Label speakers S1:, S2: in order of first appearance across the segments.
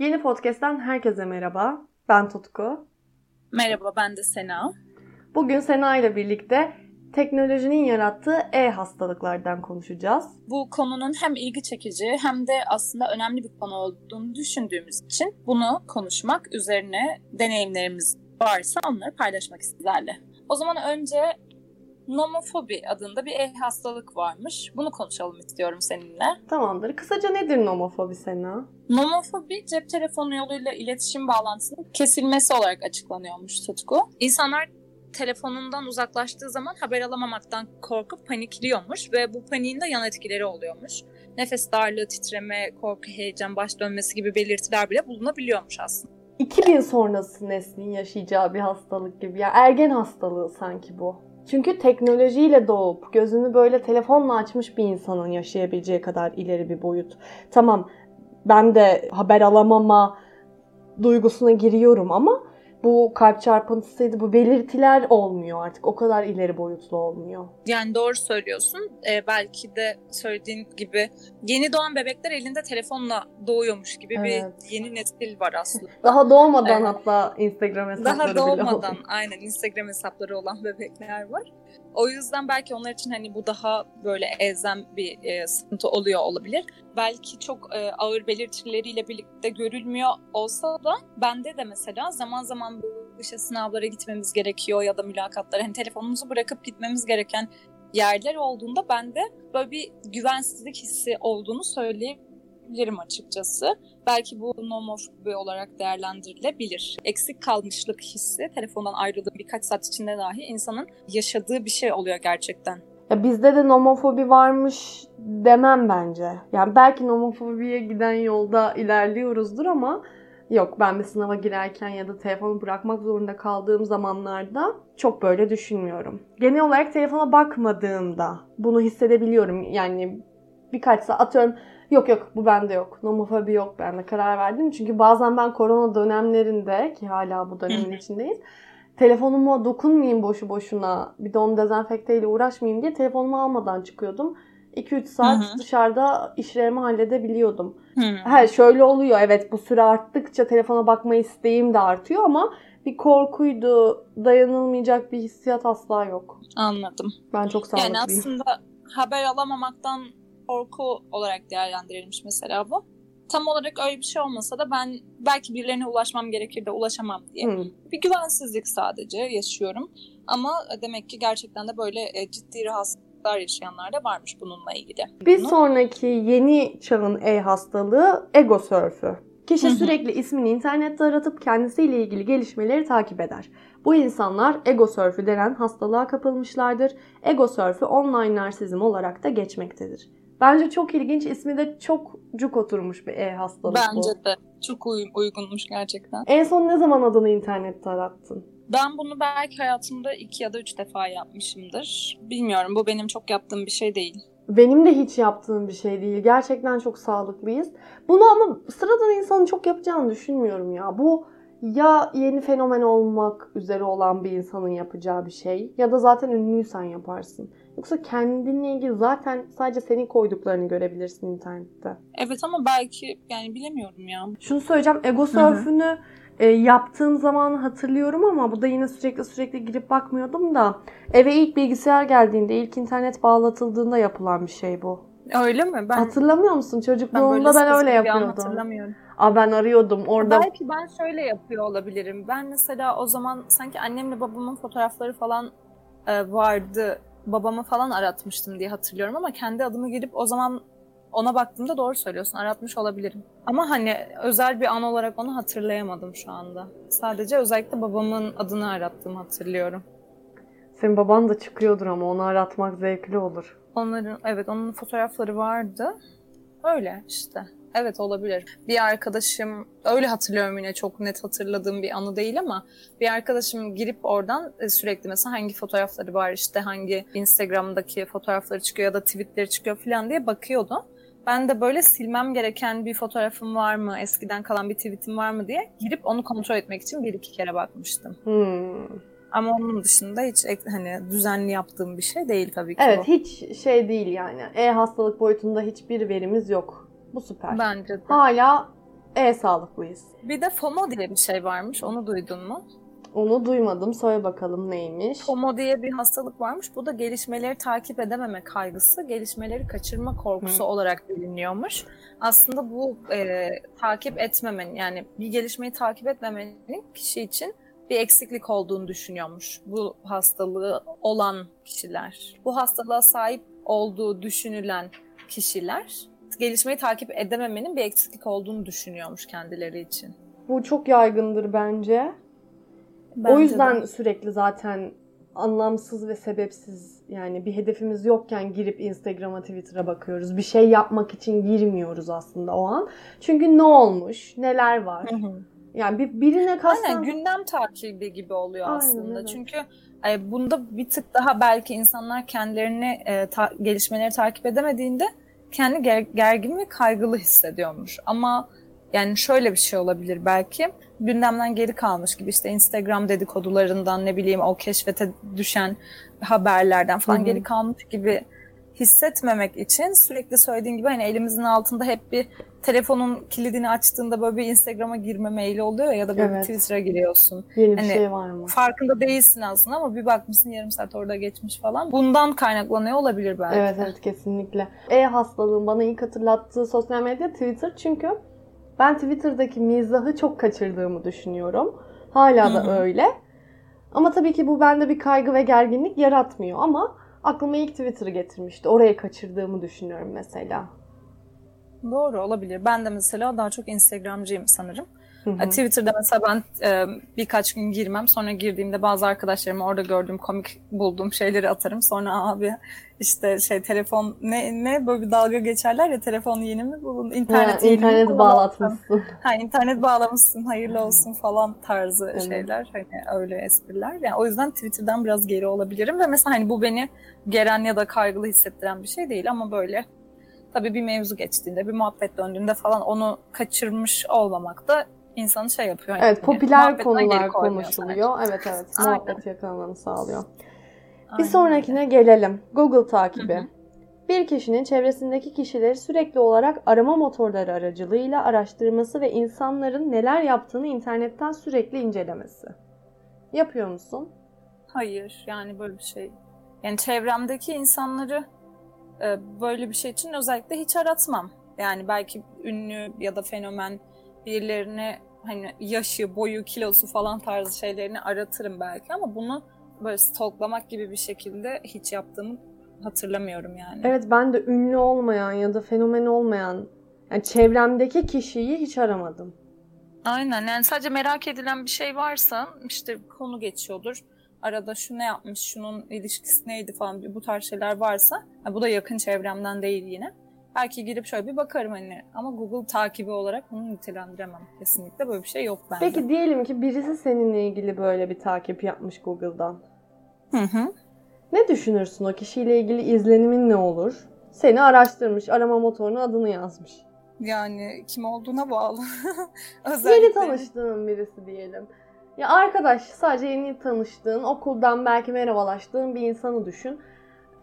S1: Yeni podcast'ten herkese merhaba. Ben Tutku.
S2: Merhaba ben de Sena.
S1: Bugün Sena ile birlikte teknolojinin yarattığı e-hastalıklardan konuşacağız.
S2: Bu konunun hem ilgi çekici hem de aslında önemli bir konu olduğunu düşündüğümüz için bunu konuşmak üzerine deneyimlerimiz varsa onları paylaşmak sizlerle. O zaman önce nomofobi adında bir e-hastalık varmış. Bunu konuşalım istiyorum seninle.
S1: Tamamdır. Kısaca nedir nomofobi Sena?
S2: Nomofobi cep telefonu yoluyla iletişim bağlantısının kesilmesi olarak açıklanıyormuş Tutku. İnsanlar telefonundan uzaklaştığı zaman haber alamamaktan korkup panikliyormuş ve bu paniğin de yan etkileri oluyormuş. Nefes darlığı, titreme, korku, heyecan, baş dönmesi gibi belirtiler bile bulunabiliyormuş aslında.
S1: 2000 sonrası neslin yaşayacağı bir hastalık gibi. Ya ergen hastalığı sanki bu. Çünkü teknolojiyle doğup gözünü böyle telefonla açmış bir insanın yaşayabileceği kadar ileri bir boyut. Tamam ben de haber alamama duygusuna giriyorum ama bu kalp çarpıntısıydı bu belirtiler olmuyor artık o kadar ileri boyutlu olmuyor.
S2: Yani doğru söylüyorsun. Ee, belki de söylediğin gibi yeni doğan bebekler elinde telefonla doğuyormuş gibi evet. bir yeni nesil var aslında.
S1: Daha doğmadan evet. hatta Instagram hesapları
S2: Daha doğmadan aynen Instagram hesapları olan bebekler var. O yüzden belki onlar için hani bu daha böyle elzem bir e, sıkıntı oluyor olabilir. Belki çok e, ağır belirtileriyle birlikte görülmüyor olsa da bende de mesela zaman zaman işte sınavlara gitmemiz gerekiyor ya da mülakatlara hani telefonumuzu bırakıp gitmemiz gereken yerler olduğunda bende böyle bir güvensizlik hissi olduğunu söyleyeyim diyebilirim açıkçası. Belki bu nomofobi olarak değerlendirilebilir. Eksik kalmışlık hissi telefondan ayrıldığım birkaç saat içinde dahi insanın yaşadığı bir şey oluyor gerçekten.
S1: Ya bizde de nomofobi varmış demem bence. Yani belki nomofobiye giden yolda ilerliyoruzdur ama yok ben bir sınava girerken ya da telefonu bırakmak zorunda kaldığım zamanlarda çok böyle düşünmüyorum. Genel olarak telefona bakmadığımda bunu hissedebiliyorum. Yani birkaç saat atıyorum Yok yok bu bende yok. Nomofobi yok bende karar verdim. Çünkü bazen ben korona dönemlerinde ki hala bu dönemin içindeyiz. Telefonuma dokunmayayım boşu boşuna. Bir de onu dezenfekteyle uğraşmayayım diye telefonumu almadan çıkıyordum. 2-3 saat Hı-hı. dışarıda işlerimi halledebiliyordum. He, şöyle oluyor evet bu süre arttıkça telefona bakma isteğim de artıyor ama bir korkuydu, dayanılmayacak bir hissiyat asla yok.
S2: Anladım.
S1: Ben çok sağlıklıyım.
S2: Yani aslında haber alamamaktan korku olarak değerlendirilmiş mesela bu. Tam olarak öyle bir şey olmasa da ben belki birilerine ulaşmam gerekir de ulaşamam diye hmm. bir güvensizlik sadece yaşıyorum. Ama demek ki gerçekten de böyle e, ciddi rahatsızlıklar yaşayanlar da varmış bununla ilgili.
S1: Bir Bunu... sonraki yeni çağın e-hastalığı ego sörfü. Kişi sürekli ismini internette aratıp kendisiyle ilgili gelişmeleri takip eder. Bu insanlar ego sörfü denen hastalığa kapılmışlardır. Ego sörfü online narsizm olarak da geçmektedir. Bence çok ilginç. İsmi de çok cuk oturmuş bir e-hastalık
S2: Bence bu. de. Çok uy- uygunmuş gerçekten.
S1: En son ne zaman adını internette arattın?
S2: Ben bunu belki hayatımda iki ya da üç defa yapmışımdır. Bilmiyorum bu benim çok yaptığım bir şey değil.
S1: Benim de hiç yaptığım bir şey değil. Gerçekten çok sağlıklıyız. Bunu ama sıradan insanın çok yapacağını düşünmüyorum ya. Bu ya yeni fenomen olmak üzere olan bir insanın yapacağı bir şey ya da zaten ünlüysen yaparsın. Yoksa kendinle ilgili zaten sadece senin koyduklarını görebilirsin internette.
S2: Evet ama belki yani bilemiyorum ya.
S1: Şunu söyleyeceğim. Ego sörfünü e, yaptığım zaman hatırlıyorum ama bu da yine sürekli sürekli girip bakmıyordum da eve ilk bilgisayar geldiğinde, ilk internet bağlatıldığında yapılan bir şey bu.
S2: Öyle mi? Ben
S1: Hatırlamıyor musun? Çocukluğumda ben, ben öyle yapıyordum. Hatırlamıyorum. Aa ben arıyordum orada.
S2: Belki ben şöyle yapıyor olabilirim. Ben mesela o zaman sanki annemle babamın fotoğrafları falan e, vardı babamı falan aratmıştım diye hatırlıyorum ama kendi adımı girip o zaman ona baktığımda doğru söylüyorsun. Aratmış olabilirim. Ama hani özel bir an olarak onu hatırlayamadım şu anda. Sadece özellikle babamın adını arattığımı hatırlıyorum.
S1: Senin baban da çıkıyordur ama onu aratmak zevkli olur.
S2: Onların evet onun fotoğrafları vardı. Öyle işte. Evet olabilir. Bir arkadaşım, öyle hatırlıyorum yine çok net hatırladığım bir anı değil ama bir arkadaşım girip oradan e, sürekli mesela hangi fotoğrafları var işte hangi Instagram'daki fotoğrafları çıkıyor ya da tweetleri çıkıyor falan diye bakıyordu. Ben de böyle silmem gereken bir fotoğrafım var mı, eskiden kalan bir tweetim var mı diye girip onu kontrol etmek için bir iki kere bakmıştım. Hmm. Ama onun dışında hiç hani düzenli yaptığım bir şey değil tabii ki
S1: Evet bu. hiç şey değil yani. E-hastalık boyutunda hiçbir verimiz yok bu süper.
S2: Bence de.
S1: Hala e-sağlıklıyız.
S2: Bir de FOMO diye bir şey varmış. Onu duydun mu?
S1: Onu duymadım. Söyle bakalım neymiş?
S2: FOMO diye bir hastalık varmış. Bu da gelişmeleri takip edememe kaygısı, gelişmeleri kaçırma korkusu Hı. olarak biliniyormuş. Aslında bu e, takip etmemenin yani bir gelişmeyi takip etmemenin kişi için bir eksiklik olduğunu düşünüyormuş bu hastalığı olan kişiler. Bu hastalığa sahip olduğu düşünülen kişiler gelişmeyi takip edememenin bir eksiklik olduğunu düşünüyormuş kendileri için.
S1: Bu çok yaygındır bence. bence o yüzden de. sürekli zaten anlamsız ve sebepsiz yani bir hedefimiz yokken girip Instagram'a, Twitter'a bakıyoruz. Bir şey yapmak için girmiyoruz aslında o an. Çünkü ne olmuş, neler var. Hı hı. Yani bir, birine kalsan...
S2: Aynen gündem takibi gibi oluyor Aynen, aslında. Evet. Çünkü e, bunda bir tık daha belki insanlar kendilerini e, ta, gelişmeleri takip edemediğinde kendi ger, gergin ve kaygılı hissediyormuş. Ama yani şöyle bir şey olabilir belki. Gündemden geri kalmış gibi işte Instagram dedikodularından ne bileyim o keşfete düşen haberlerden falan Hı-hı. geri kalmış gibi hissetmemek için sürekli söylediğin gibi hani elimizin altında hep bir telefonun kilidini açtığında böyle bir Instagram'a girme maili oluyor ya da böyle evet. Twitter'a giriyorsun.
S1: Yeni hani bir şey var mı?
S2: Farkında değilsin aslında ama bir bakmışsın yarım saat orada geçmiş falan. Bundan kaynaklanıyor olabilir belki.
S1: Evet evet kesinlikle. E-hastalığın bana ilk hatırlattığı sosyal medya Twitter çünkü ben Twitter'daki mizahı çok kaçırdığımı düşünüyorum. Hala da Hı-hı. öyle. Ama tabii ki bu bende bir kaygı ve gerginlik yaratmıyor ama aklıma ilk Twitter'ı getirmişti. Orayı kaçırdığımı düşünüyorum mesela.
S2: Doğru olabilir. Ben de mesela daha çok Instagramcıyım sanırım. Hı hı. Twitter'da mesela ben e, birkaç gün girmem. Sonra girdiğimde bazı arkadaşlarıma orada gördüğüm komik bulduğum şeyleri atarım. Sonra abi işte şey telefon ne ne böyle bir dalga geçerler ya telefon yeni mi bulun internet ha, yeni
S1: internet mi bağlatmışsın.
S2: Ha internet bağlamışsın hayırlı olsun falan tarzı evet. şeyler hani öyle espriler. Yani o yüzden Twitter'dan biraz geri olabilirim ve mesela hani bu beni geren ya da kaygılı hissettiren bir şey değil ama böyle tabii bir mevzu geçtiğinde, bir muhabbet döndüğünde falan onu kaçırmış olmamak da insanı şey yapıyor.
S1: Evet, yani, popüler konular konuşuluyor. Sanki. Evet evet, muhabbet yakalamanı sağlıyor. Aynen. Bir sonrakine gelelim. Google takibi. Bir kişinin çevresindeki kişileri sürekli olarak arama motorları aracılığıyla araştırması ve insanların neler yaptığını internetten sürekli incelemesi. Yapıyor musun?
S2: Hayır, yani böyle bir şey. Yani çevremdeki insanları e, böyle bir şey için özellikle hiç aratmam. Yani belki ünlü ya da fenomen birilerini hani yaşı, boyu, kilosu falan tarzı şeylerini aratırım belki ama bunu böyle stalklamak gibi bir şekilde hiç yaptığımı hatırlamıyorum yani.
S1: Evet ben de ünlü olmayan ya da fenomen olmayan yani çevremdeki kişiyi hiç aramadım.
S2: Aynen yani sadece merak edilen bir şey varsa işte konu geçiyordur arada şu ne yapmış, şunun ilişkisi neydi falan bu tarz şeyler varsa bu da yakın çevremden değil yine. Belki girip şöyle bir bakarım hani ama Google takibi olarak bunu nitelendiremem. Kesinlikle böyle bir şey yok bende.
S1: Peki diyelim ki birisi seninle ilgili böyle bir takip yapmış Google'dan.
S2: Hı hı.
S1: Ne düşünürsün o kişiyle ilgili izlenimin ne olur? Seni araştırmış, arama motoruna adını yazmış.
S2: Yani kim olduğuna bağlı.
S1: Özellikle... Yeni tanıştığın birisi diyelim. Ya arkadaş sadece yeni tanıştığın, okuldan belki merhabalaştığın bir insanı düşün.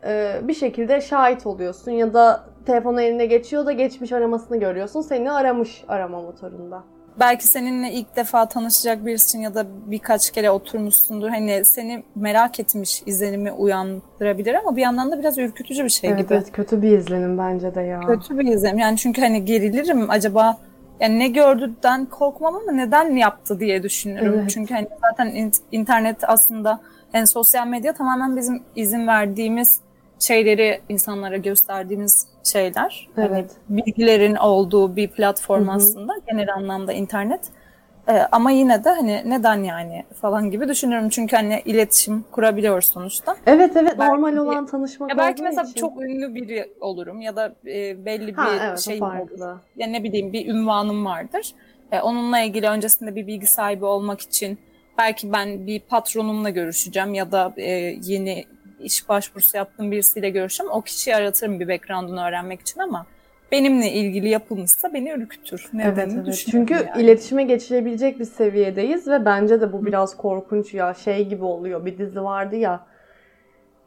S1: Ee, bir şekilde şahit oluyorsun ya da telefonu eline geçiyor da geçmiş aramasını görüyorsun. Seni aramış arama motorunda.
S2: Belki seninle ilk defa tanışacak birisin ya da birkaç kere oturmuşsundur. Hani seni merak etmiş izlenimi uyandırabilir ama bir yandan da biraz ürkütücü bir şey
S1: evet,
S2: gibi.
S1: Evet kötü bir izlenim bence de ya.
S2: Kötü bir izlenim. Yani çünkü hani gerilirim acaba yani ne gördüğünden korkmam ama neden yaptı diye düşünürüm. Evet. Çünkü hani zaten internet aslında yani sosyal medya tamamen bizim izin verdiğimiz şeyleri insanlara gösterdiğimiz şeyler. Hani evet. Hani bilgilerin olduğu bir platform Hı-hı. aslında genel anlamda internet. Ee, ama yine de hani neden yani falan gibi düşünüyorum. Çünkü hani iletişim kurabiliyoruz sonuçta.
S1: Evet evet belki, normal olan tanışmak
S2: ya Belki mesela için. çok ünlü biri olurum ya da e, belli ha, bir evet, şey olur. Ya ne bileyim bir ünvanım vardır. E, onunla ilgili öncesinde bir bilgi sahibi olmak için belki ben bir patronumla görüşeceğim ya da e, yeni iş başvurusu yaptığım birisiyle görüşeceğim. O kişiyi aratırım bir background'unu öğrenmek için ama benimle ilgili yapılmışsa beni ürkütür.
S1: Neden evet, evet. Çünkü yani. iletişime geçilebilecek bir seviyedeyiz ve bence de bu biraz korkunç ya. Şey gibi oluyor. Bir dizi vardı ya.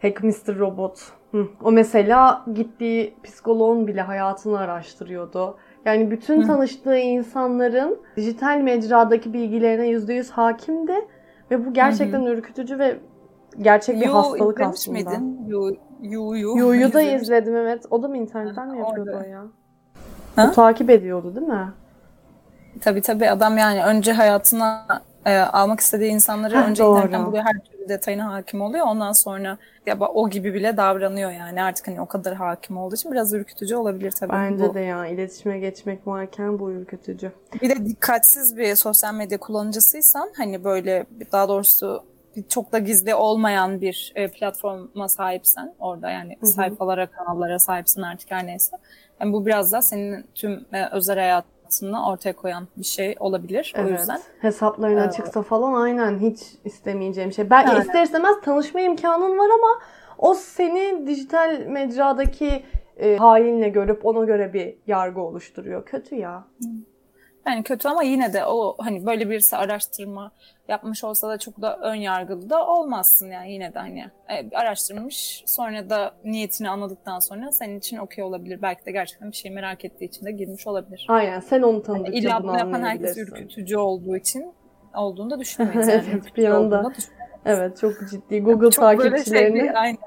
S1: Hack Mr. Robot. Hı. O mesela gittiği psikoloğun bile hayatını araştırıyordu. Yani bütün tanıştığı insanların dijital mecradaki bilgilerine %100 hakimdi. Ve bu gerçekten ürkütücü ve gerçek bir
S2: Yu
S1: hastalık aslında.
S2: miydin? Yu, Yu, Yu.
S1: Yu'yu da izledim evet. O da mı internetten mi
S2: Ha,
S1: yapıyordu
S2: orada.
S1: o ya?
S2: Ha?
S1: O takip ediyordu değil mi?
S2: Tabii tabii adam yani önce hayatına e, almak istediği insanları
S1: Heh,
S2: önce
S1: doğru.
S2: internetten buluyor her türlü detayına hakim oluyor. Ondan sonra ya o gibi bile davranıyor yani artık hani o kadar hakim olduğu için biraz ürkütücü olabilir tabii
S1: Bence
S2: bu.
S1: de ya iletişime geçmek varken bu ürkütücü.
S2: Bir de dikkatsiz bir sosyal medya kullanıcısıysan hani böyle daha doğrusu çok da gizli olmayan bir e, platforma sahipsen orada yani
S1: Hı hı.
S2: sayfalara, kanallara sahipsin artık her neyse. Yani bu biraz da senin tüm e, özel hayatını ortaya koyan bir şey olabilir. O
S1: Evet.
S2: yüzden
S1: Hesapların
S2: Evet.
S1: açıksa falan aynen hiç istemeyeceğim şey. Belki
S2: Aynen.
S1: ister istemez tanışma imkanın var ama o seni dijital mecradaki e, halinle görüp ona göre bir yargı oluşturuyor. Kötü ya.
S2: Yani kötü ama yine de o hani böyle birisi araştırma yapmış olsa da çok da ön yargılı da olmazsın yani yine de hani e, araştırmış sonra da niyetini anladıktan sonra senin için okey olabilir. Belki de gerçekten bir şey merak ettiği için de girmiş olabilir.
S1: Aynen sen onu
S2: Hani
S1: tanıdıkça
S2: illa
S1: bunu
S2: yapan herkes ürkütücü olduğu için olduğunu da düşünmeyiz. Yani.
S1: Evet, bir anda. Evet çok ciddi. Google
S2: Çok şey
S1: takipçilerini.
S2: bir, aynen,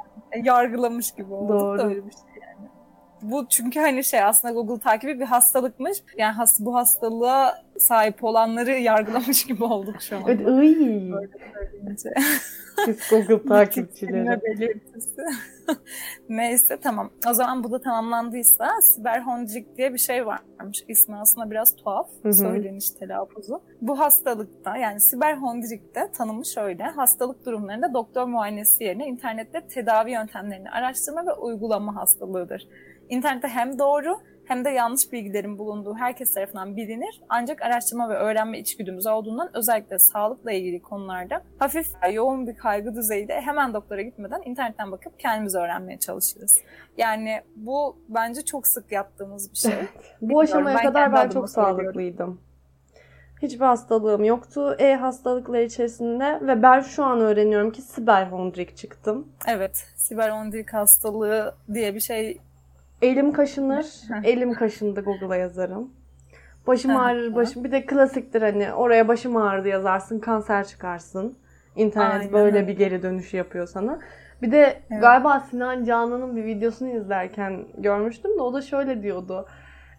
S2: yargılamış gibi olduk
S1: Doğru.
S2: da öyle bir şey. Bu çünkü hani şey aslında Google takibi bir hastalıkmış. Yani has, bu hastalığa sahip olanları yargılamış gibi olduk şu an. Söyleyince.
S1: Biz Google takipçileri.
S2: Neyse tamam. O zaman bu da tamamlandıysa siberhondrik diye bir şey varmış. İsmi aslında biraz tuhaf. Söyleniş telaffuzu. Bu hastalıkta yani siberhondrikte tanımı şöyle. Hastalık durumlarında doktor muayenesi yerine internette tedavi yöntemlerini araştırma ve uygulama hastalığıdır. İnternette hem doğru hem de yanlış bilgilerin bulunduğu herkes tarafından bilinir. Ancak araştırma ve öğrenme içgüdümüz olduğundan özellikle sağlıkla ilgili konularda hafif yoğun bir kaygı düzeyiyle hemen doktora gitmeden internetten bakıp kendimiz öğrenmeye çalışırız. Yani bu bence çok sık yaptığımız bir şey.
S1: Bu aşamaya
S2: Ben
S1: kadar ben çok sağlıklıydım. Hiçbir hastalığım yoktu. E-hastalıklar içerisinde ve ben şu an öğreniyorum ki siberhondrik çıktım.
S2: Evet, siberhondrik hastalığı diye bir şey
S1: Elim kaşınır. Elim kaşındı Google'a yazarım. Başım ağrır, başım. Bir de klasiktir hani oraya başım ağrıdı yazarsın, kanser çıkarsın. İnternet
S2: Aynen
S1: böyle
S2: öyle.
S1: bir geri dönüş yapıyor sana. Bir de
S2: Evet.
S1: galiba Sinan Canan'ın bir videosunu izlerken görmüştüm de o da şöyle diyordu.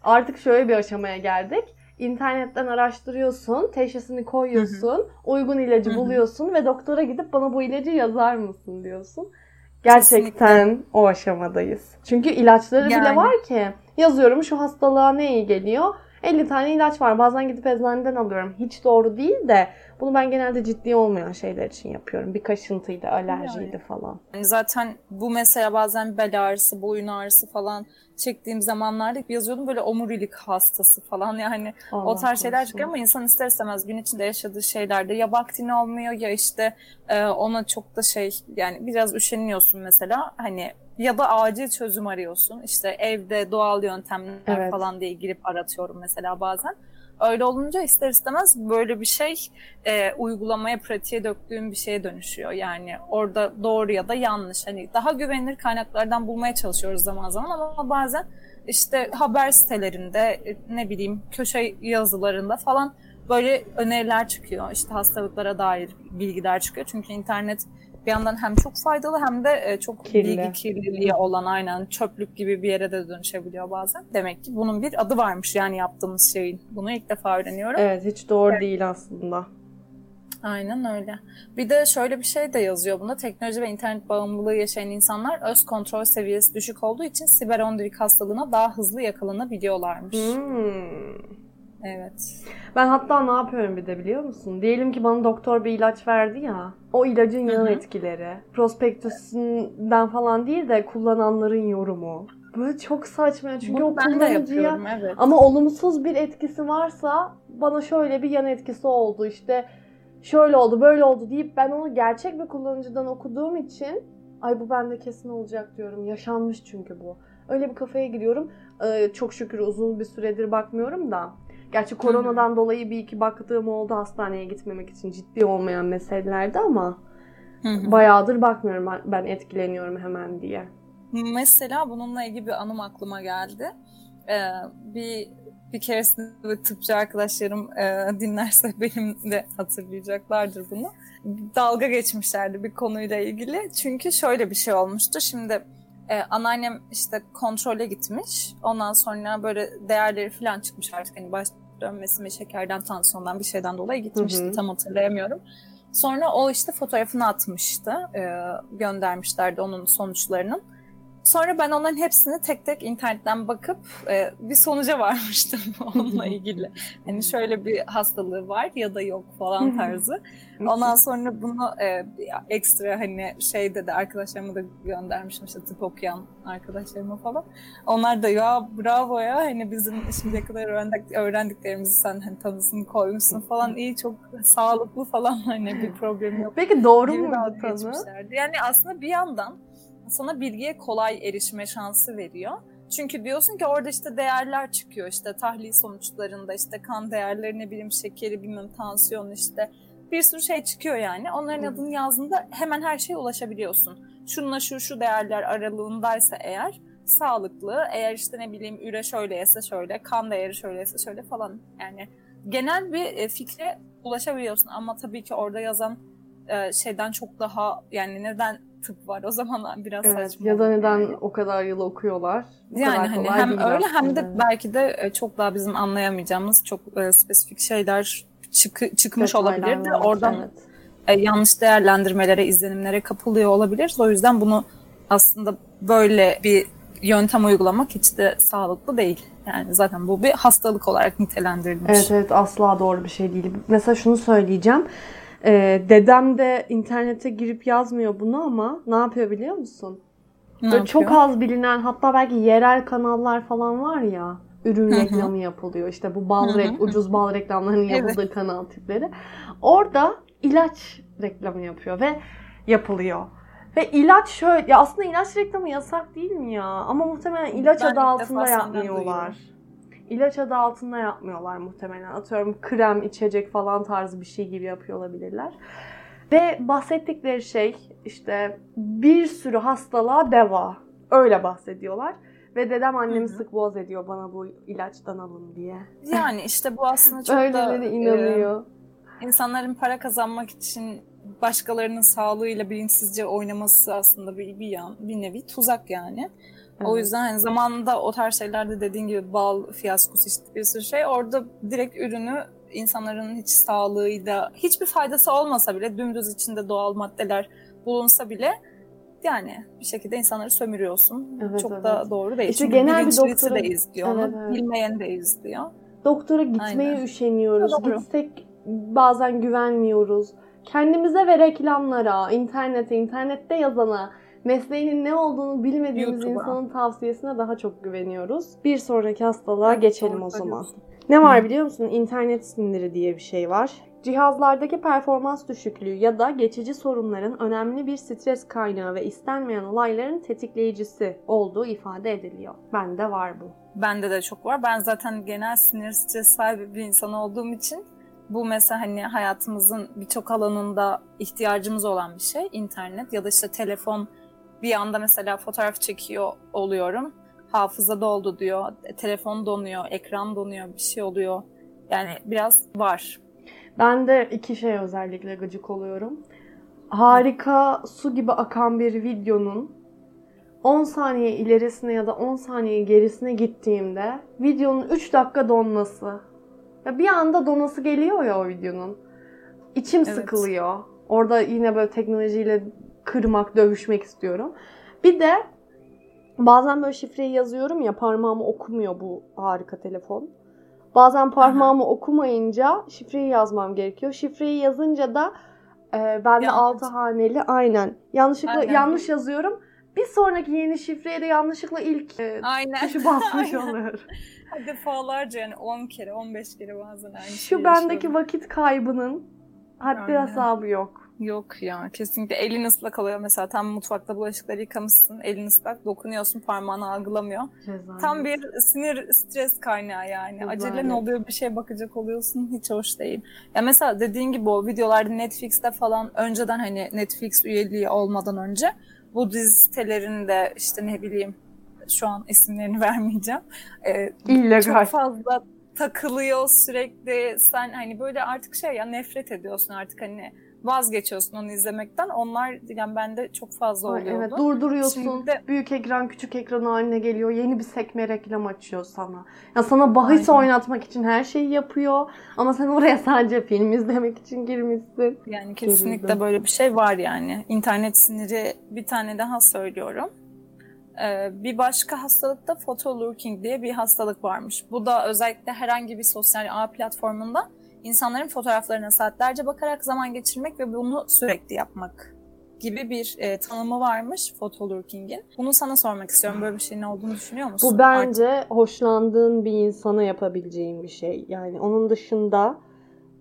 S1: Artık şöyle bir aşamaya geldik. İnternetten araştırıyorsun, teşhisini koyuyorsun, uygun ilacı buluyorsun ve doktora gidip bana bu ilacı yazar mısın diyorsun. Gerçekten o aşamadayız. Çünkü ilaçları bile
S2: Yani.
S1: var ki. Yazıyorum şu hastalığa ne iyi geliyor. 50 tane ilaç var. Bazen gidip eczaneden alıyorum. Hiç doğru değil de bunu ben genelde ciddi olmayan şeyler için yapıyorum. Bir kaşıntıydı, alerjiydi falan.
S2: Yani zaten bu mesela bazen bel ağrısı, boyun ağrısı falan çektiğim zamanlarda yazıyordum böyle omurilik hastası falan yani o
S1: Allah
S2: tarz şeyler çıkıyor ama insan ister istemez gün içinde yaşadığı şeylerde ya vaktini olmuyor ya işte e, ona çok da şey yani biraz üşeniyorsun mesela hani ya da acil çözüm arıyorsun işte evde doğal yöntemler
S1: Evet.
S2: falan diye girip aratıyorum mesela bazen. Öyle olunca ister istemez böyle bir şey e, uygulamaya, pratiğe döktüğüm bir şeye dönüşüyor. Yani orada doğru ya da yanlış. Hani daha güvenilir kaynaklardan bulmaya çalışıyoruz zaman zaman ama bazen işte haber sitelerinde e, ne bileyim köşe yazılarında falan böyle öneriler çıkıyor. İşte hastalıklara dair bilgiler çıkıyor. Çünkü internet bir yandan hem çok faydalı hem de e, çok
S1: Kirli.
S2: bilgi kirliliği olan aynen çöplük gibi bir yere de dönüşebiliyor bazen. Demek ki bunun bir adı varmış yani yaptığımız şeyin. Bunu ilk defa öğreniyorum.
S1: Evet hiç doğru değil aslında.
S2: Aynen öyle. Bir de şöyle bir şey de yazıyor bunda. Teknoloji ve internet bağımlılığı yaşayan insanlar öz kontrol seviyesi düşük olduğu için siberhondrik hastalığına daha hızlı yakalanabiliyorlarmış.
S1: Hmm.
S2: Evet.
S1: Ben hatta ne yapıyorum bir de biliyor musun? Diyelim ki bana doktor bir ilaç verdi ya. O ilacın yan etkileri. Prospektüsünden falan değil de kullananların yorumu. Böyle çok saçma. Çünkü
S2: Bunu
S1: o
S2: ben de
S1: kullanıcıya
S2: yapıyorum evet.
S1: Ama olumsuz bir etkisi varsa bana şöyle bir yan etkisi oldu işte şöyle oldu böyle oldu deyip ben onu gerçek bir kullanıcıdan okuduğum için ay bu bende kesin olacak diyorum. Yaşanmış çünkü bu. Öyle bir kafaya giriyorum. Ee, çok şükür uzun bir süredir bakmıyorum da. Gerçi koronadan dolayı bir iki baktığım oldu hastaneye gitmemek için ciddi olmayan meselelerde ama
S2: Hı hı.
S1: bayağıdır bakmıyorum ben, etkileniyorum hemen diye.
S2: Mesela bununla ilgili bir anım aklıma geldi. Ee, bir bir keresinde tıpçı arkadaşlarım e, dinlerse benim de hatırlayacaklardır bunu. Dalga geçmişlerdi bir konuyla ilgili. Çünkü şöyle bir şey olmuştu. Şimdi e, anneannem işte kontrole gitmiş. Ondan sonra böyle değerleri falan çıkmış artık. Hani baş dönmesi mi, şekerden, tansiyondan bir şeyden dolayı gitmişti. Hı hı. Tam hatırlayamıyorum. Sonra o işte fotoğrafını atmıştı. E, göndermişlerdi onun sonuçlarının. Sonra ben onların hepsini tek tek internetten bakıp e, bir sonuca varmıştım onunla ilgili. Hani şöyle bir hastalığı var ya da yok falan tarzı. Ondan sonra bunu e, ekstra hani şey dedi arkadaşlarıma da göndermişim işte tıp okuyan arkadaşlarıma falan. Onlar da ya bravo ya hani bizim şimdiye kadar öğrendik, öğrendiklerimizi sen hani tanısını koymuşsun falan iyi çok sağlıklı falan hani bir problem yok.
S1: Peki doğru mu tanı?
S2: Yani aslında bir yandan sana bilgiye kolay erişme şansı veriyor. Çünkü diyorsun ki orada işte değerler çıkıyor işte tahlil sonuçlarında işte kan değerleri ne bileyim şekeri bilmem tansiyon işte bir sürü şey çıkıyor yani. Onların Hı. adını yazdığında hemen her şeye ulaşabiliyorsun. Şununla şu şu değerler aralığındaysa eğer sağlıklı. Eğer işte ne bileyim üre şöyleyse şöyle, kan değeri şöyleyse şöyle falan. Yani genel bir e, fikre ulaşabiliyorsun ama tabii ki orada yazan e, şeyden çok daha yani neden tıp var o zaman biraz evet, saçma.
S1: Ya da neden yani. o kadar yıl okuyorlar?
S2: Bu yani hani hem öyle hem de belki de e, çok daha bizim anlayamayacağımız çok e, spesifik şeyler çık çıkmış olabilir de oradan evet. e, yanlış değerlendirmelere, izlenimlere kapılıyor olabilir. O yüzden bunu aslında böyle bir yöntem uygulamak hiç de sağlıklı değil. Yani zaten bu bir hastalık olarak nitelendirilmiş.
S1: Evet evet asla doğru bir şey değil. Mesela şunu söyleyeceğim. Ee, dedem de internete girip yazmıyor bunu ama ne yapıyor biliyor musun? Ne yapıyor? Çok az bilinen hatta belki yerel kanallar falan var ya ürün Hı-hı. reklamı yapılıyor. İşte bu bal rek, ucuz bal reklamlarının yapıldığı evet. kanal tipleri. Orada ilaç reklamı yapıyor ve yapılıyor. Ve ilaç şöyle ya aslında ilaç reklamı yasak değil mi ya? Ama muhtemelen ilaç ben adı altında yapmıyorlar ilaç adı altında yapmıyorlar muhtemelen. Atıyorum krem, içecek falan tarzı bir şey gibi yapıyor olabilirler. Ve bahsettikleri şey işte bir sürü hastalığa deva. Öyle bahsediyorlar. Ve dedem annemi sık boğaz ediyor bana bu ilaçtan alın diye.
S2: Yani işte bu aslında çok
S1: Öyleleri da... inanıyor.
S2: E, insanların para kazanmak için başkalarının sağlığıyla bilinçsizce oynaması aslında bir, bir yan, bir nevi tuzak yani. Evet. O yüzden hani zamanında o tarz şeylerde dediğin gibi bal fiyaskosu işte bir sürü şey orada direkt ürünü insanların hiç sağlığıyla hiçbir faydası olmasa bile dümdüz içinde doğal maddeler bulunsa bile yani bir şekilde insanları sömürüyorsun. Evet, Çok evet. da doğru değil. İşte Çünkü genel bir doktora... de izliyor evet, evet. bilmeyen de izliyor.
S1: Doktora gitmeye Aynen. üşeniyoruz. Doğru. Gitsek bazen güvenmiyoruz. Kendimize ve reklamlara, internete, internette yazana mesleğinin ne olduğunu bilmediğimiz YouTube'a. insanın tavsiyesine daha çok güveniyoruz. Bir sonraki hastalığa geçelim o zaman. Ne var biliyor musun? İnternet siniri diye bir şey var. Cihazlardaki performans düşüklüğü ya da geçici sorunların önemli bir stres kaynağı ve istenmeyen olayların tetikleyicisi olduğu ifade ediliyor. Bende var bu.
S2: Bende de çok var. Ben zaten genel sinir stres sahibi bir insan olduğum için bu mesela hani hayatımızın birçok alanında ihtiyacımız olan bir şey. internet ya da işte telefon bir anda mesela fotoğraf çekiyor oluyorum. Hafıza doldu diyor. Telefon donuyor, ekran donuyor, bir şey oluyor. Yani biraz var.
S1: Ben de iki şey özellikle gıcık oluyorum. Harika su gibi akan bir videonun 10 saniye ilerisine ya da 10 saniye gerisine gittiğimde videonun 3 dakika donması. Ya bir anda donası geliyor ya o videonun. İçim evet. sıkılıyor. Orada yine böyle teknolojiyle kırmak, dövüşmek istiyorum. Bir de bazen böyle şifreyi yazıyorum ya parmağımı okumuyor bu harika telefon. Bazen parmağımı Aha. okumayınca şifreyi yazmam gerekiyor. Şifreyi yazınca da e, ben de altı haneli aynen. Yanlışlıkla aynen. yanlış yazıyorum. Bir sonraki yeni şifreye de yanlışlıkla ilk e, aynen. tuşu basmış oluyor.
S2: Defalarca yani 10 kere 15 kere bazen aynı
S1: Şu bendeki yaşıyorum. vakit kaybının haddi hesabı yok.
S2: Yok ya kesinlikle elin ıslak oluyor mesela tam mutfakta bulaşıkları yıkamışsın elin ıslak dokunuyorsun parmağını algılamıyor. Rezalet. Tam bir sinir stres kaynağı yani. Rezalet. Acele ne oluyor bir şeye bakacak oluyorsun hiç hoş değil. Ya mesela dediğin gibi o videolarda Netflix'te falan önceden hani Netflix üyeliği olmadan önce bu dizi sitelerinde işte ne bileyim şu an isimlerini vermeyeceğim.
S1: Ee, İllegal.
S2: Çok fazla takılıyor sürekli. Sen hani böyle artık şey ya nefret ediyorsun artık hani vazgeçiyorsun onu izlemekten. Onlar yani bende çok fazla oluyordu.
S1: Ay, evet durduruyorsun.
S2: de-
S1: Büyük ekran küçük ekran haline geliyor. Yeni bir sekme reklam açıyor sana. Ya sana bahis
S2: Aynen.
S1: oynatmak için her şeyi yapıyor. Ama sen oraya sadece film izlemek için girmişsin.
S2: Yani kesinlikle
S1: Gerildim.
S2: böyle bir şey var yani. İnternet siniri bir tane daha söylüyorum. Ee, bir başka hastalıkta photolurking diye bir hastalık varmış. Bu da özellikle herhangi bir sosyal ağ platformunda insanların fotoğraflarına saatlerce bakarak zaman geçirmek ve bunu sürekli yapmak gibi bir e, tanımı varmış photolurking'in. Bunu sana sormak istiyorum. Böyle bir şeyin olduğunu düşünüyor musun?
S1: Bu bence hoşlandığın bir insana yapabileceğin bir şey. Yani onun dışında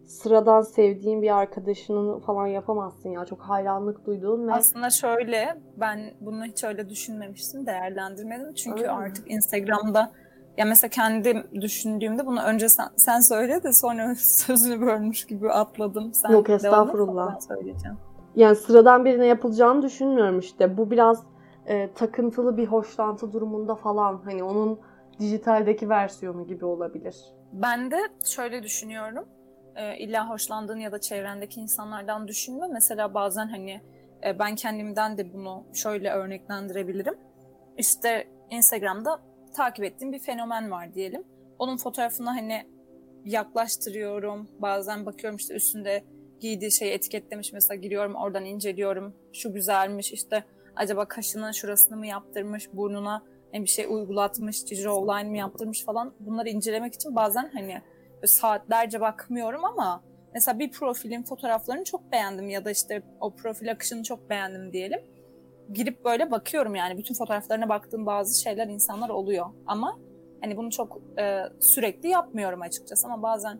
S1: sıradan sevdiğin bir arkadaşının falan yapamazsın ya. Çok hayranlık duyduğun ve
S2: Aslında şöyle, ben bunu hiç öyle düşünmemiştim, değerlendirmedim. Çünkü
S1: Öyle mi?
S2: artık Instagram'da, ya mesela kendim düşündüğümde bunu önce sen, sen söyle de sonra sözünü bölmüş gibi atladım. Sen
S1: Yok, estağfurullah.
S2: Ben söyleyeceğim.
S1: yani sıradan birine yapılacağını düşünmüyorum işte. Bu biraz e, takıntılı bir hoşlantı durumunda falan. Hani onun dijitaldeki versiyonu gibi olabilir.
S2: Ben de şöyle düşünüyorum. E, illa hoşlandığın ya da çevrendeki insanlardan düşünme. Mesela bazen hani e, ben kendimden de bunu şöyle örneklendirebilirim. İşte Instagram'da takip ettiğim bir fenomen var diyelim. Onun fotoğrafını hani yaklaştırıyorum. Bazen bakıyorum işte üstünde giydiği şeyi etiketlemiş mesela giriyorum oradan inceliyorum. Şu güzelmiş işte acaba kaşının şurasını mı yaptırmış, burnuna ne bir şey uygulatmış, jawline mi yaptırmış falan. Bunları incelemek için bazen hani saatlerce bakmıyorum ama mesela bir profilin fotoğraflarını çok beğendim ya da işte o profil akışını çok beğendim diyelim. Girip böyle bakıyorum yani. Bütün fotoğraflarına baktığım bazı şeyler insanlar oluyor. Ama hani bunu çok e, sürekli yapmıyorum açıkçası. Ama bazen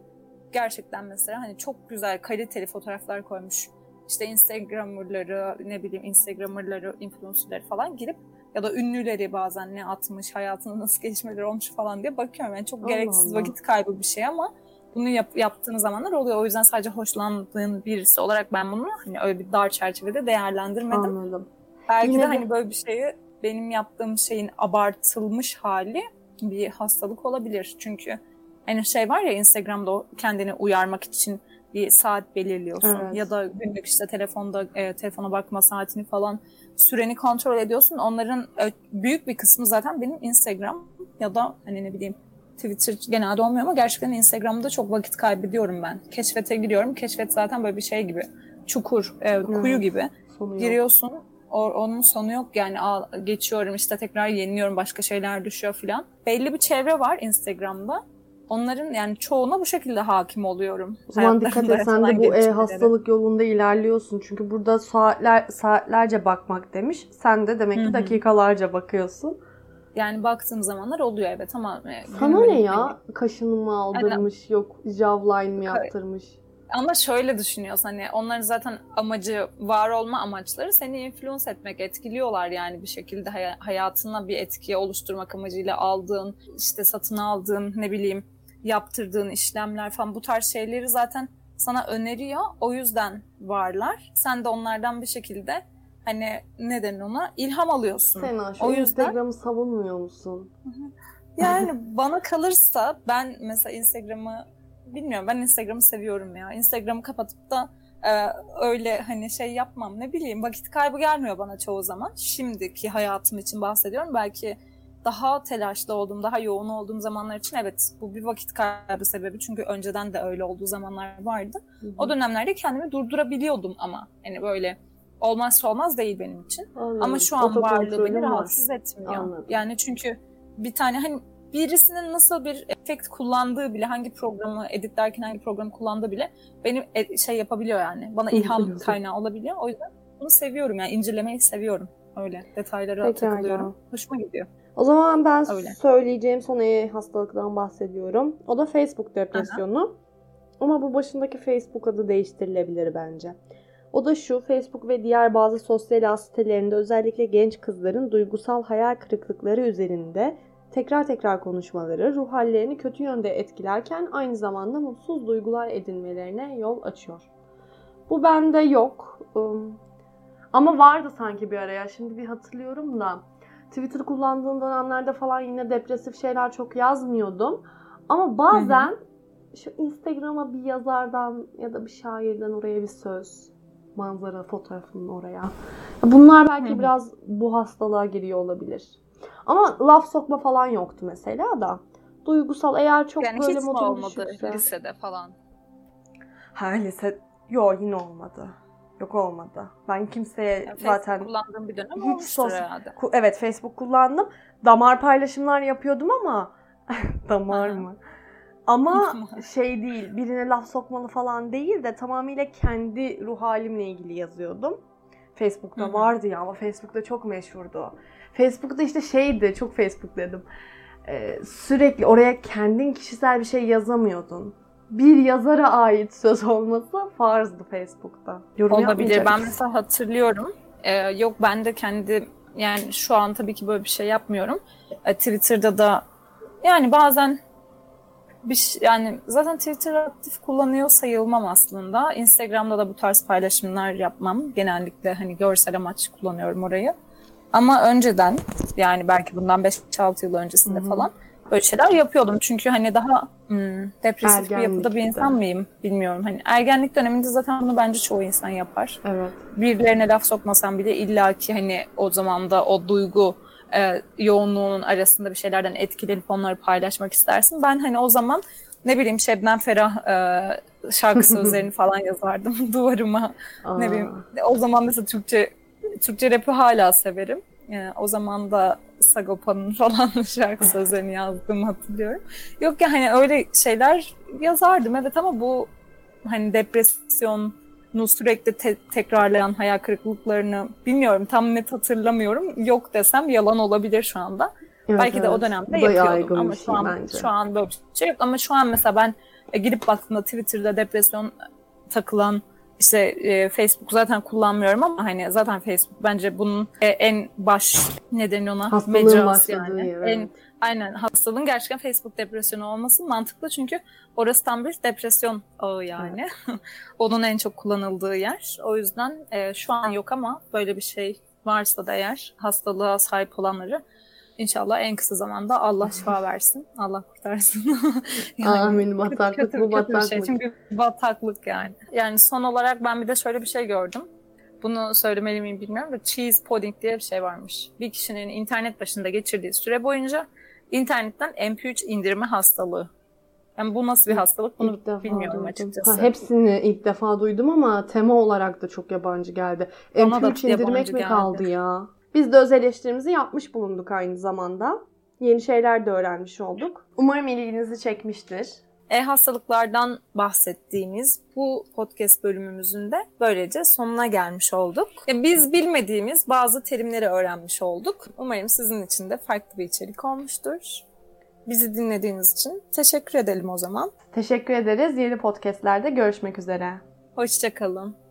S2: gerçekten mesela hani çok güzel kaliteli fotoğraflar koymuş. İşte Instagrammer'ları ne bileyim Instagrammer'ları influencer'ları falan girip ya da ünlüleri bazen ne atmış, hayatında nasıl gelişmeler olmuş falan diye bakıyorum. Yani çok
S1: Allah
S2: gereksiz
S1: Allah.
S2: vakit kaybı bir şey ama bunu yap, yaptığın zamanlar oluyor. O yüzden sadece hoşlandığın birisi olarak ben bunu hani öyle bir dar çerçevede değerlendirmedim.
S1: Anladım.
S2: Belki
S1: Yine
S2: de
S1: de-
S2: hani böyle bir şeyi benim yaptığım şeyin abartılmış hali bir hastalık olabilir. Çünkü hani şey var ya Instagram'da kendini uyarmak için bir saat belirliyorsun
S1: Evet.
S2: ya da günlük işte telefonda e, telefona bakma saatini falan süreni kontrol ediyorsun. Onların e, büyük bir kısmı zaten benim Instagram ya da hani ne bileyim Twitter genelde olmuyor ama gerçekten Instagram'da çok vakit kaybediyorum ben. Keşfete giriyorum. Keşfet zaten böyle bir şey gibi. Çukur, e, kuyu
S1: Evet.
S2: gibi
S1: Sonu
S2: giriyorsun. O, onun sonu yok yani al, geçiyorum işte tekrar yeniliyorum başka şeyler düşüyor filan. Belli bir çevre var Instagram'da. Onların yani çoğuna bu şekilde hakim oluyorum.
S1: O zaman dikkat et sen de bu e, hastalık yolunda ilerliyorsun. Çünkü burada saatler saatlerce bakmak demiş. Sen de demek ki
S2: hı.
S1: dakikalarca bakıyorsun.
S2: Yani baktığım zamanlar oluyor evet ama... e,
S1: Sana ne ya? Kaşını mı aldırmış, yok jawline mi yaptırmış?
S2: Ama şöyle düşünüyorsun hani onların zaten amacı var olma amaçları seni influence etmek etkiliyorlar yani bir şekilde hay- hayatına bir etki oluşturmak amacıyla aldığın işte satın aldığın ne bileyim yaptırdığın işlemler falan bu tarz şeyleri zaten sana öneriyor o yüzden varlar sen de onlardan bir şekilde hani ne denir ona ilham alıyorsun.
S1: Sena şu
S2: O yüzden-
S1: Instagram'ı savunmuyor musun?
S2: Yani bana kalırsa ben mesela Instagram'ı bilmiyorum ben Instagram'ı seviyorum ya. Instagram'ı kapatıp da e, öyle hani şey yapmam ne bileyim vakit kaybı gelmiyor bana çoğu zaman. Şimdiki hayatım için bahsediyorum. Belki daha telaşlı olduğum, daha yoğun olduğum zamanlar için evet bu bir vakit kaybı sebebi. Çünkü önceden de öyle olduğu zamanlar vardı.
S1: Hı hı.
S2: O dönemlerde kendimi durdurabiliyordum ama hani böyle olmazsa olmaz değil benim için.
S1: Anladım.
S2: Ama şu an varlığı beni
S1: var.
S2: rahatsız etmiyor.
S1: Anladım.
S2: Yani çünkü bir tane hani birisinin nasıl bir efekt kullandığı bile hangi programı editlerken hangi programı kullandığı bile benim e- şey yapabiliyor yani. Bana ilham kaynağı olabiliyor. O yüzden bunu seviyorum yani incelemeyi seviyorum. Öyle detaylara
S1: Pekala.
S2: takılıyorum. Hoşuma gidiyor.
S1: O zaman ben
S2: Öyle.
S1: söyleyeceğim son e hastalıktan bahsediyorum. O da Facebook depresyonu. Ama bu başındaki Facebook adı değiştirilebilir bence. O da şu, Facebook ve diğer bazı sosyal ağ sitelerinde özellikle genç kızların duygusal hayal kırıklıkları üzerinde tekrar tekrar konuşmaları ruh hallerini kötü yönde etkilerken aynı zamanda mutsuz duygular edinmelerine yol açıyor. Bu bende yok. Ama vardı sanki bir araya. Şimdi bir hatırlıyorum da. Twitter kullandığım dönemlerde falan yine depresif şeyler çok yazmıyordum. Ama bazen şu Instagram'a bir yazardan ya da bir şairden oraya bir söz, manzara fotoğrafının oraya. Bunlar belki
S2: hı.
S1: biraz bu hastalığa giriyor olabilir. Ama laf sokma falan yoktu mesela da. Duygusal eğer çok
S2: yani
S1: böyle
S2: hiç mi
S1: modum
S2: olmadı
S1: düşükse.
S2: lisede falan?
S1: Ha lise yok yine olmadı. Yok olmadı. Ben kimseye
S2: Yani
S1: zaten
S2: Facebook kullandığım bir dönem
S1: hiç sos-
S2: herhalde.
S1: Evet Facebook kullandım. Damar paylaşımlar yapıyordum ama damar mı? Ama şey değil, birine laf sokmalı falan değil de tamamıyla kendi ruh halimle ilgili yazıyordum. Facebook'ta vardı ya ama Facebook'ta çok meşhurdu. Facebook'ta işte şeydi, çok Facebook dedim. Ee, sürekli oraya kendin kişisel bir şey yazamıyordun. Bir yazara ait söz olması farzdı Facebook'ta. Yorum
S2: Olabilir. Ben mesela hatırlıyorum. Ee, yok ben de kendi yani şu an tabii ki böyle bir şey yapmıyorum. Ee, Twitter'da da yani bazen bir şey- yani zaten Twitter aktif kullanıyor sayılmam aslında. Instagram'da da bu tarz paylaşımlar yapmam. Genellikle hani görsel amaç kullanıyorum orayı. Ama önceden yani belki bundan 5-6 yıl öncesinde
S1: Hı hı.
S2: falan böyle şeyler yapıyordum. Çünkü hani daha hmm, depresif bir yapıda bir insan mıyım bilmiyorum. Hani ergenlik döneminde zaten bunu bence çoğu insan yapar.
S1: Evet.
S2: Birilerine laf sokmasam bile illaki hani o zaman da o duygu e, yoğunluğunun arasında bir şeylerden etkilenip onları paylaşmak istersin. Ben hani o zaman ne bileyim Şebnem Ferah e, şarkı sözlerini falan yazardım duvarıma. Ne
S1: Aa.
S2: bileyim o zaman mesela Türkçe Türkçe rap'i hala severim. E, o zaman da Sagopa'nın falan şarkı sözlerini yazdığımı hatırlıyorum. Yok ya hani öyle şeyler yazardım evet ama bu hani depresyonu sürekli te- tekrarlayan hayal kırıklıklarını bilmiyorum tam net hatırlamıyorum. Yok desem yalan olabilir şu anda.
S1: Evet,
S2: Belki de o
S1: evet.
S2: dönemde
S1: da
S2: yapıyordum ama şu
S1: şey
S2: an
S1: bence.
S2: şu an böyle bir şey yok ama şu an mesela ben e, gidip baktığımda Twitter'da depresyon takılan işte e, Facebook zaten kullanmıyorum ama hani zaten Facebook bence bunun e, en baş nedeni ona
S1: Hastalığın
S2: yani.
S1: yer,
S2: En,
S1: evet.
S2: aynen hastalığın gerçekten Facebook depresyonu olması mantıklı çünkü orası tam bir depresyon ağı yani. Onun en çok kullanıldığı yer. O yüzden e, şu an yok ama böyle bir şey varsa da eğer hastalığa sahip olanları İnşallah en kısa zamanda Allah şifa versin. Allah kurtarsın.
S1: Amin.
S2: kötü-
S1: Bataklık
S2: kötü-
S1: bu
S2: kötü bir şey.
S1: bataklık.
S2: Çünkü bataklık yani. Yani son olarak ben bir de şöyle bir şey gördüm. Bunu söylemeli miyim bilmiyorum da cheese pudding diye bir şey varmış. Bir kişinin internet başında geçirdiği süre boyunca internetten MP3 indirme hastalığı. Yani bu nasıl bir hastalık bunu
S1: İlk defa
S2: bilmiyorum
S1: duydum.
S2: açıkçası.
S1: Ha, hepsini ilk defa duydum ama tema olarak da çok yabancı geldi.
S2: Bana da
S1: MP3 indirmek mi
S2: geldi.
S1: kaldı ya? Biz de öz eleştirimizi yapmış bulunduk aynı zamanda. Yeni şeyler de öğrenmiş olduk. Umarım ilginizi çekmiştir.
S2: E-hastalıklardan bahsettiğimiz bu podcast bölümümüzün de böylece sonuna gelmiş olduk. E, Biz bilmediğimiz bazı terimleri öğrenmiş olduk. Umarım sizin için de farklı bir içerik olmuştur. Bizi dinlediğiniz için teşekkür edelim o zaman.
S1: Teşekkür ederiz. Yeni podcastlerde görüşmek üzere.
S2: Hoşçakalın.